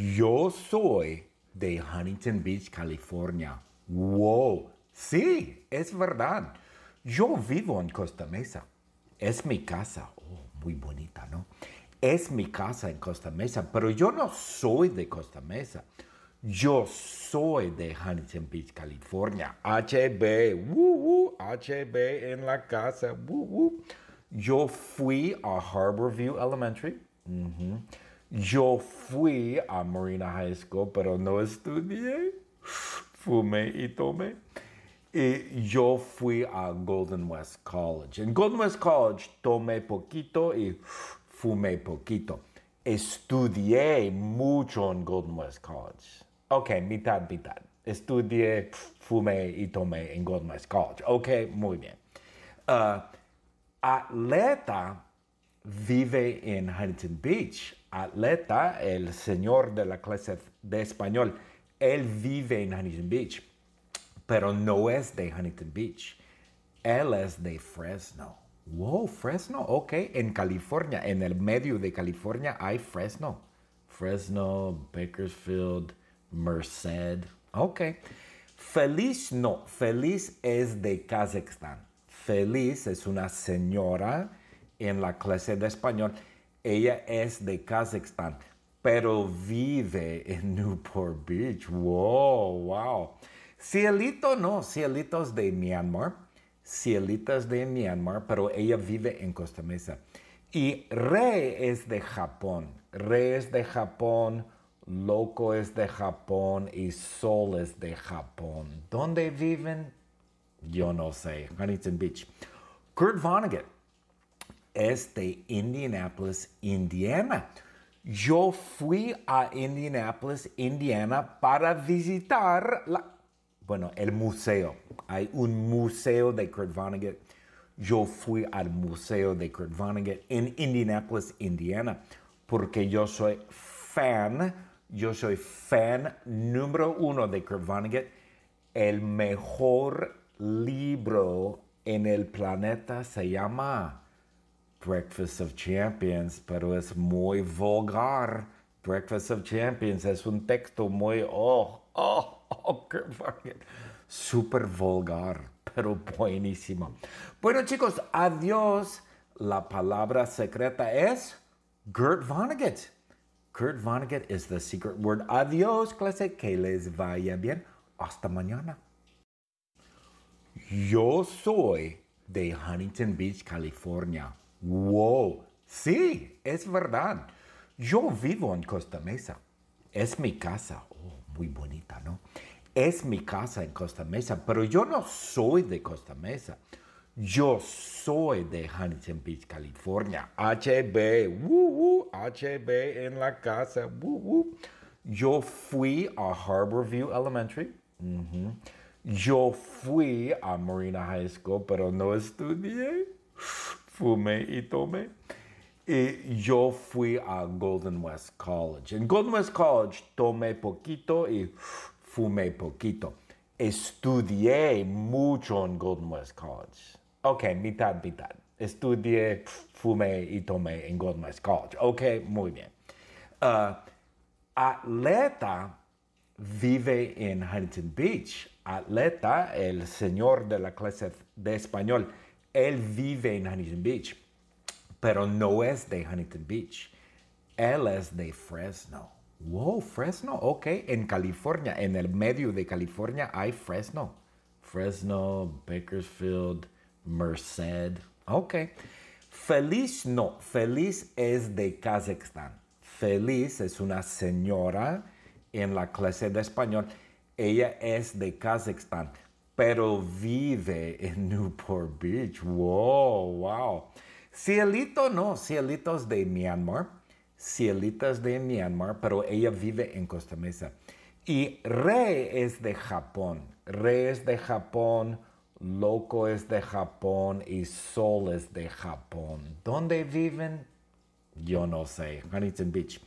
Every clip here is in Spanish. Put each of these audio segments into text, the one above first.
Yo soy de Huntington Beach, California. Wow, sí, es verdad. Yo vivo en Costa Mesa. Es mi casa. Oh, muy bonita, ¿no? Es mi casa en Costa Mesa, pero yo no soy de Costa Mesa. Yo soy de Huntington Beach, California. HB, woo, HB en la casa. Woo, Yo fui a Harborview Elementary. Yo fui a Marina High School, pero no estudié. Fumé y tomé. Y yo fui a Golden West College. En Golden West College tomé poquito y fumé poquito. Estudié mucho en Golden West College. Ok, mitad, mitad. Estudié, fumé y tomé en Golden West College. Ok, muy bien. Uh, atleta vive en Huntington Beach. Atleta, el señor de la clase de español, él vive en Huntington Beach, pero no es de Huntington Beach. Él es de Fresno. Wow, Fresno, ok. En California, en el medio de California hay Fresno. Fresno, Bakersfield, Merced. Ok. Feliz no, Feliz es de Kazajstán. Feliz es una señora en la clase de español. Ella es de Kazajstán, pero vive en Newport Beach. Wow, wow. Cielito no, Cielito es de Myanmar. Cielita es de Myanmar, pero ella vive en Costa Mesa. Y Re es de Japón. Re es de Japón. Loco es de Japón y Sol es de Japón. ¿Dónde viven? Yo no sé. Huntington Beach. Kurt Vonnegut es de Indianapolis, Indiana. Yo fui a Indianapolis, Indiana para visitar la, bueno, el museo. Hay un museo de Kurt Vonnegut. Yo fui al museo de Kurt Vonnegut en Indianapolis, Indiana, porque yo soy fan, yo soy fan número uno de Kurt Vonnegut. El mejor libro en el planeta se llama Breakfast of Champions, pero es muy vulgar. Breakfast of Champions es un texto muy, oh, oh, oh, Vonnegut. Súper vulgar, pero buenísimo. Bueno chicos, adiós. La palabra secreta es Kurt Vonnegut. Kurt Vonnegut is the secret word. Adiós, clase. Que les vaya bien. Hasta mañana. Yo soy de Huntington Beach, California. Wow, sí, es verdad. Yo vivo en Costa Mesa. Es mi casa. Oh, muy bonita, ¿no? Es mi casa en Costa Mesa, pero yo no soy de Costa Mesa. Yo soy de Huntington Beach, California. HB, woo, woo, HB en la casa. Woo. Yo fui a Harborview Elementary. Ujú. Yo fui a Marina High School, pero no estudié. Fumé y tomé. Y yo fui a Golden West College. En Golden West College tomé poquito y fumé poquito. Estudié mucho en Golden West College. Ok, mitad, mitad. Estudié, fumé y tomé en Golden West College. Ok, muy bien. Uh, atleta vive en Huntington Beach. Atleta, el señor de la clase de español, él vive en Huntington Beach, pero no es de Huntington Beach. Él es de Fresno. Wow, Fresno, ok. En California, en el medio de California hay Fresno. Fresno, Bakersfield, Merced. Ok. Feliz no, Feliz es de Kazajstán. Feliz es una señora en la clase de español. Ella es de Kazajstán, pero vive en Newport Beach. Wow, wow. Cielito no, Cielito es de Myanmar. Cielita es de Myanmar, pero ella vive en Costa Mesa. Y Re es de Japón. Re es de Japón. Loco es de Japón y Sol es de Japón. ¿Dónde viven? Yo no sé. Huntington Beach.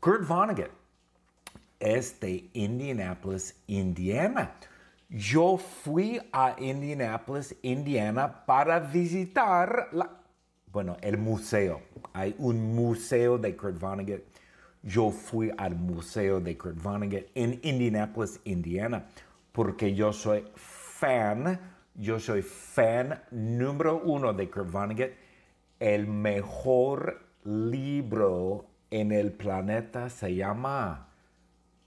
Kurt Vonnegut es de Indianapolis, Indiana. Yo fui a Indianapolis, Indiana para visitar la, bueno, el museo. Hay un museo de Kurt Vonnegut. yo fui al museo de Kurt Vonnegut en Indianapolis, Indiana, porque yo soy fan, yo soy fan número uno de Kurt Vonnegut, el mejor libro en el planeta se llama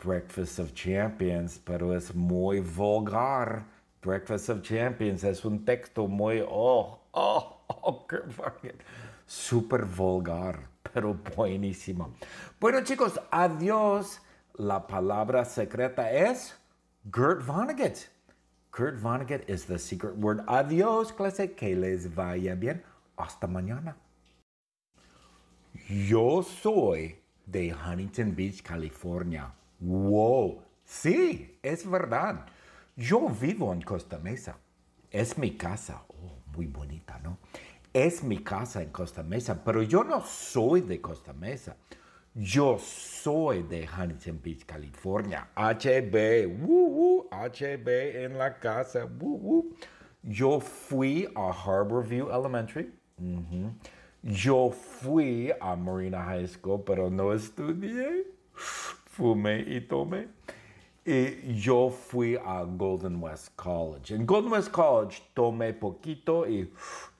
Breakfast of Champions, pero es muy vulgar. Breakfast of Champions es un texto muy, oh, oh, oh, Vonnegut, súper vulgar, pero buenísimo. Bueno chicos, adiós. La palabra secreta es Kurt Vonnegut. Kurt Vonnegut is the secret word. Adiós, clase, que les vaya bien. Hasta mañana. Yo soy de Huntington Beach, California. Wow, sí, es verdad. Yo vivo en Costa Mesa. Es mi casa. Oh, muy bonita, ¿no? Es mi casa en Costa Mesa, pero yo no soy de Costa Mesa. Yo soy de Huntington Beach, California. HB, woo, HB en la casa. Woo, Yo fui a Harborview Elementary. Yo fui a Marina High School, pero no estudié. Fumé y tomé. Y yo fui a Golden West College. En Golden West College tomé poquito y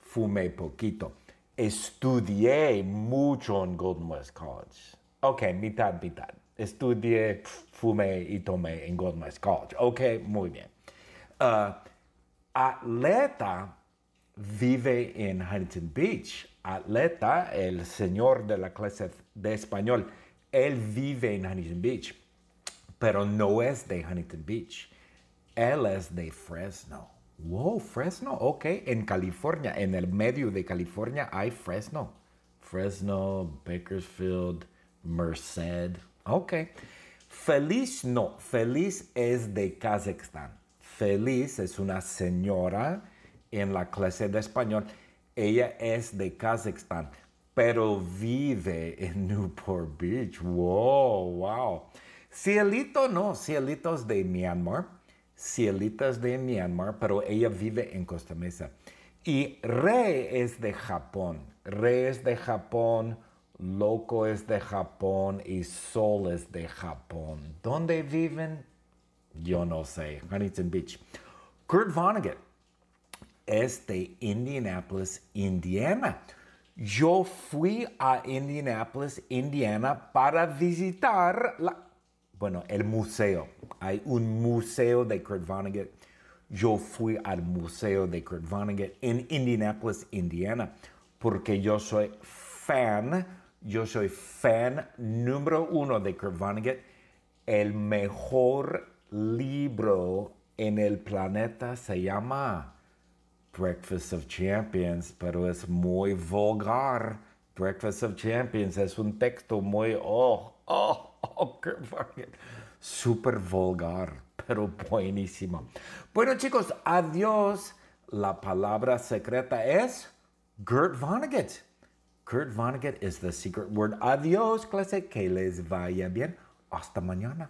fumé poquito. Estudié mucho en Golden West College. Ok, mitad, mitad. Estudié, fumé y tomé en Golden West College. Ok, muy bien. Uh, atleta vive en Huntington Beach. Atleta, el señor de la clase de español, él vive en Huntington Beach, pero no es de Huntington Beach. Él es de Fresno. Wow, Fresno, ok. En California, en el medio de California hay Fresno. Fresno, Bakersfield, Merced. Ok. Feliz no, Feliz es de Kazajstán. Feliz es una señora en la clase de español. Ella es de Kazajstán, pero vive en Newport Beach. Wow, wow. Cielito no, Cielito es de Myanmar. Cielita es de Myanmar, pero ella vive en Costa Mesa. Y Rey es de Japón. Rey es de Japón. Loco es de Japón y Sol es de Japón. ¿Dónde viven? Yo no sé. Huntington Beach. Kurt Vonnegut es de Indianapolis, Indiana. Yo fui a Indianapolis, Indiana para visitar la, bueno, el museo. Hay un museo de Kurt Vonnegut. Yo fui al museo de Kurt Vonnegut en Indianapolis, Indiana, porque yo soy fan, yo soy fan número uno de Kurt Vonnegut. El mejor libro en el planeta se llama Breakfast of Champions, pero es muy vulgar. Breakfast of Champions es un texto muy, oh, oh, oh, súper vulgar, pero buenísimo. Bueno chicos, adiós. La palabra secreta es Kurt Vonnegut. Kurt Vonnegut is the secret word. Adiós, clase, que les vaya bien. Hasta mañana.